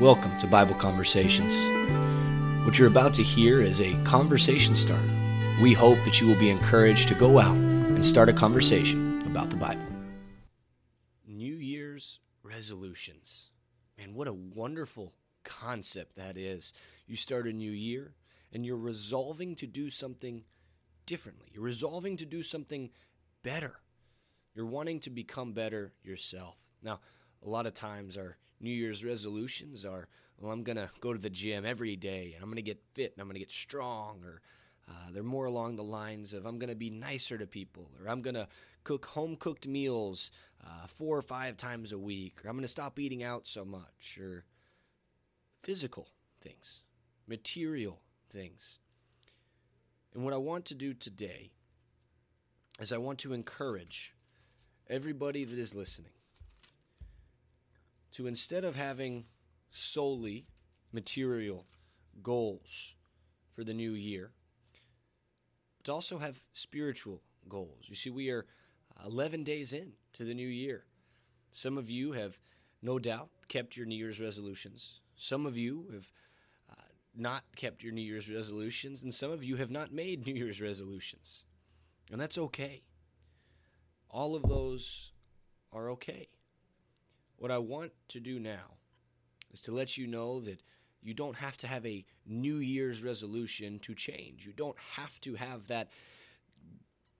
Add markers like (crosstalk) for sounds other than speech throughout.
Welcome to Bible Conversations. What you're about to hear is a conversation starter. We hope that you will be encouraged to go out and start a conversation about the Bible. New Year's resolutions. Man, what a wonderful concept that is. You start a new year and you're resolving to do something differently. You're resolving to do something better. You're wanting to become better yourself. Now, a lot of times our New Year's resolutions are, well, I'm going to go to the gym every day and I'm going to get fit and I'm going to get strong. Or uh, they're more along the lines of, I'm going to be nicer to people. Or I'm going to cook home cooked meals uh, four or five times a week. Or I'm going to stop eating out so much. Or physical things, material things. And what I want to do today is I want to encourage everybody that is listening to instead of having solely material goals for the new year, to also have spiritual goals. You see, we are 11 days in to the new year. Some of you have no doubt kept your New Year's resolutions. Some of you have uh, not kept your New Year's resolutions, and some of you have not made (laughs) New Year's resolutions. And that's okay. All of those are okay. What I want to do now is to let you know that you don't have to have a New Year's resolution to change. You don't have to have that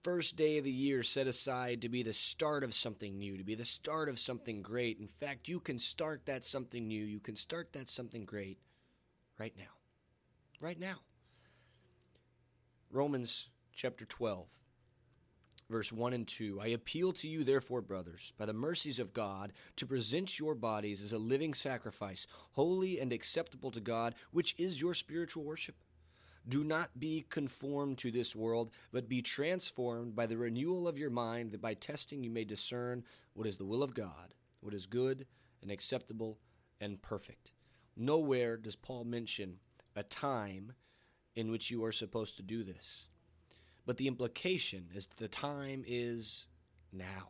first day of the year set aside to be the start of something new, to be the start of something great. In fact, you can start that something new, you can start that something great right now. Right now. Romans chapter 12 verse 1 and 2 I appeal to you, therefore, brothers, by the mercies of God, to present your bodies as a living sacrifice, holy and acceptable to God, which is your spiritual worship. Do not be conformed to this world, but be transformed by the renewal of your mind, that by testing you may discern what is the will of God, what is good and acceptable and perfect. Nowhere does Paul mention a time in which you are supposed to do this. But the implication is the time is now.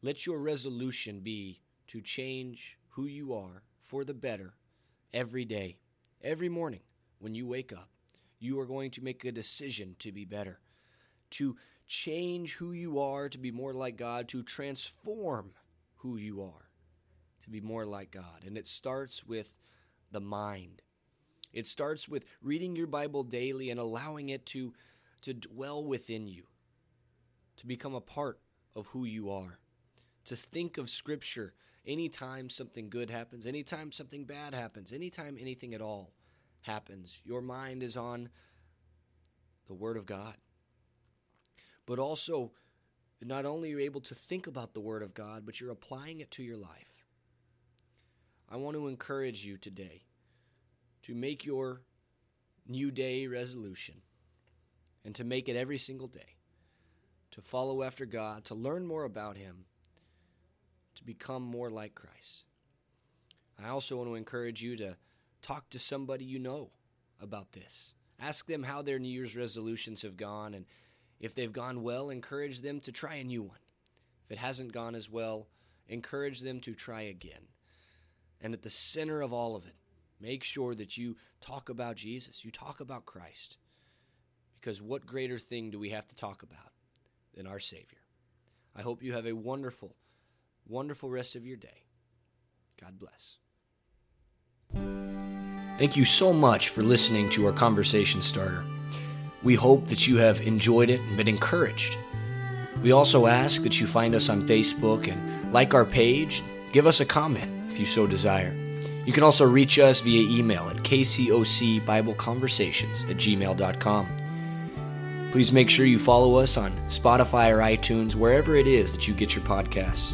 Let your resolution be to change who you are for the better every day. Every morning when you wake up, you are going to make a decision to be better, to change who you are to be more like God, to transform who you are to be more like God. And it starts with the mind. It starts with reading your Bible daily and allowing it to, to dwell within you, to become a part of who you are, to think of Scripture anytime something good happens, anytime something bad happens, anytime anything at all happens. Your mind is on the Word of God. But also, not only are you able to think about the Word of God, but you're applying it to your life. I want to encourage you today to make your new day resolution and to make it every single day, to follow after God, to learn more about Him, to become more like Christ. I also want to encourage you to talk to somebody you know about this. Ask them how their New Year's resolutions have gone, and if they've gone well, encourage them to try a new one. If it hasn't gone as well, encourage them to try again. And at the center of all of it, Make sure that you talk about Jesus, you talk about Christ. Because what greater thing do we have to talk about than our Savior? I hope you have a wonderful, wonderful rest of your day. God bless. Thank you so much for listening to our conversation starter. We hope that you have enjoyed it and been encouraged. We also ask that you find us on Facebook and like our page, give us a comment if you so desire. You can also reach us via email at kcocbibleconversations at gmail.com. Please make sure you follow us on Spotify or iTunes, wherever it is that you get your podcasts.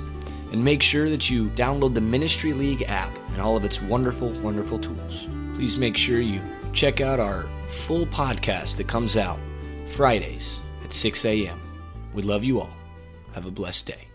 And make sure that you download the Ministry League app and all of its wonderful, wonderful tools. Please make sure you check out our full podcast that comes out Fridays at 6 a.m. We love you all. Have a blessed day.